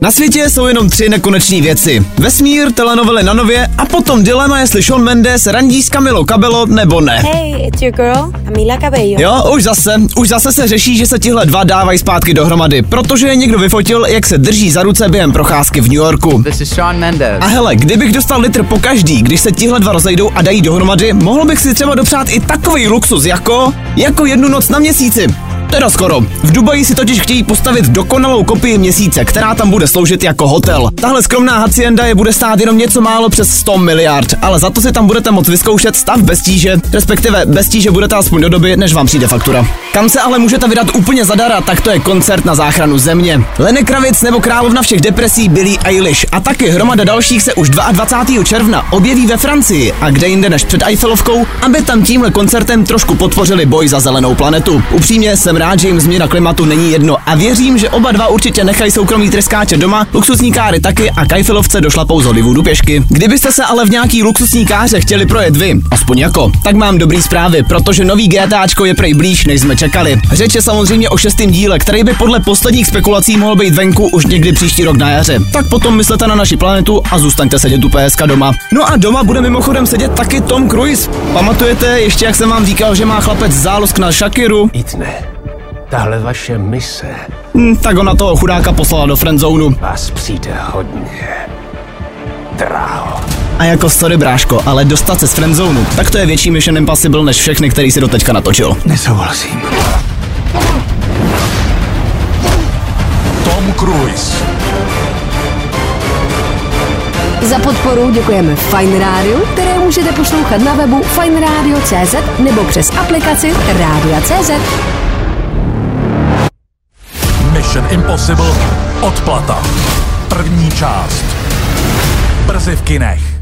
Na světě jsou jenom tři nekoneční věci. Vesmír, telenovely na nově a potom dilema, jestli Sean Mendes randí s Camilo Cabello nebo ne. Hey, it's your girl, Camila Cabello. Jo, už zase, už zase se řeší, že se tihle dva dávají zpátky dohromady, protože je někdo vyfotil, jak se drží za ruce během procházky v New Yorku. This is Sean Mendes. A hele, kdybych dostal litr po každý, když se tihle dva rozejdou a dají dohromady, mohl bych si třeba dopřát i takový luxus jako, jako jednu noc na měsíci. Teda skoro. V Dubaji si totiž chtějí postavit dokonalou kopii měsíce, která tam bude sloužit jako hotel. Tahle skromná hacienda je bude stát jenom něco málo přes 100 miliard, ale za to si tam budete moct vyzkoušet stav bez tíže, respektive bez tíže budete aspoň do doby, než vám přijde faktura. Kam se ale můžete vydat úplně zadara, tak to je koncert na záchranu země. Leny Kravic nebo královna všech depresí Billie Eilish a taky hromada dalších se už 22. června objeví ve Francii a kde jinde než před Eiffelovkou, aby tam tímhle koncertem trošku podpořili boj za zelenou planetu. Upřímně jsem rád, že jim změna klimatu není jedno a věřím, že oba dva určitě nechají soukromý tryskáče doma, luxusní káry taky a Kajfilovce došlapou z Hollywoodu pěšky. Kdybyste se ale v nějaký luxusní káře chtěli projet vy, aspoň jako, tak mám dobrý zprávy, protože nový GTAčko je prej blíž, než jsme čekali. Řeč je samozřejmě o šestém díle, který by podle posledních spekulací mohl být venku už někdy příští rok na jaře. Tak potom myslete na naši planetu a zůstaňte sedět u PSK doma. No a doma bude mimochodem sedět taky Tom Cruise. Pamatujete ještě, jak jsem vám říkal, že má chlapec zálosk na Shakiru? Itne, tahle vaše mise Hm, tak ona toho chudáka poslala do friendzonu. vás přijde hodně. Draho. A jako sorry bráško, ale dostat se z friendzonu, tak to je větší Mission Impossible než všechny, který si doteďka natočil. Nesouhlasím. Tom Cruise. Za podporu děkujeme Fine Radio, které můžete poslouchat na webu fineradio.cz nebo přes aplikaci Rádia.cz. Mission Impossible. Odplata. První část. Brzy v kinech.